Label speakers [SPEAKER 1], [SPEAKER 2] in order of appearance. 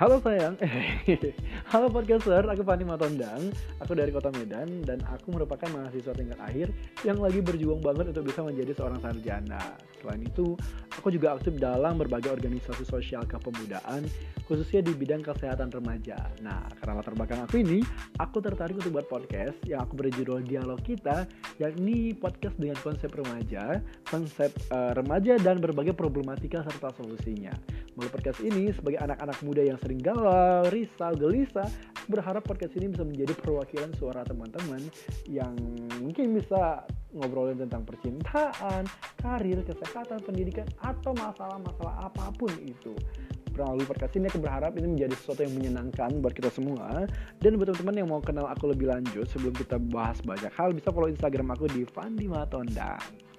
[SPEAKER 1] Halo sayang, halo podcaster, aku Fani Matondang. Aku dari kota Medan dan aku merupakan mahasiswa tingkat akhir Yang lagi berjuang banget untuk bisa menjadi seorang sarjana. Selain itu, aku juga aktif dalam berbagai organisasi sosial kepemudaan Khususnya di bidang kesehatan remaja. Nah, karena latar belakang aku ini, aku tertarik untuk buat podcast Yang aku berjudul Dialog Kita Yakni podcast dengan konsep remaja Konsep uh, remaja dan berbagai problematika serta solusinya. Melalui podcast ini, sebagai anak-anak muda yang sering galau, risau, gelisah, berharap podcast ini bisa menjadi perwakilan suara teman-teman yang mungkin bisa ngobrolin tentang percintaan, karir, kesehatan, pendidikan, atau masalah-masalah apa pun itu. Melalui podcast ini aku berharap ini menjadi sesuatu yang menyenangkan buat kita semua dan buat teman-teman yang mau kenal aku lebih lanjut sebelum kita bahas banyak hal bisa follow Instagram aku di Fandi Matondang.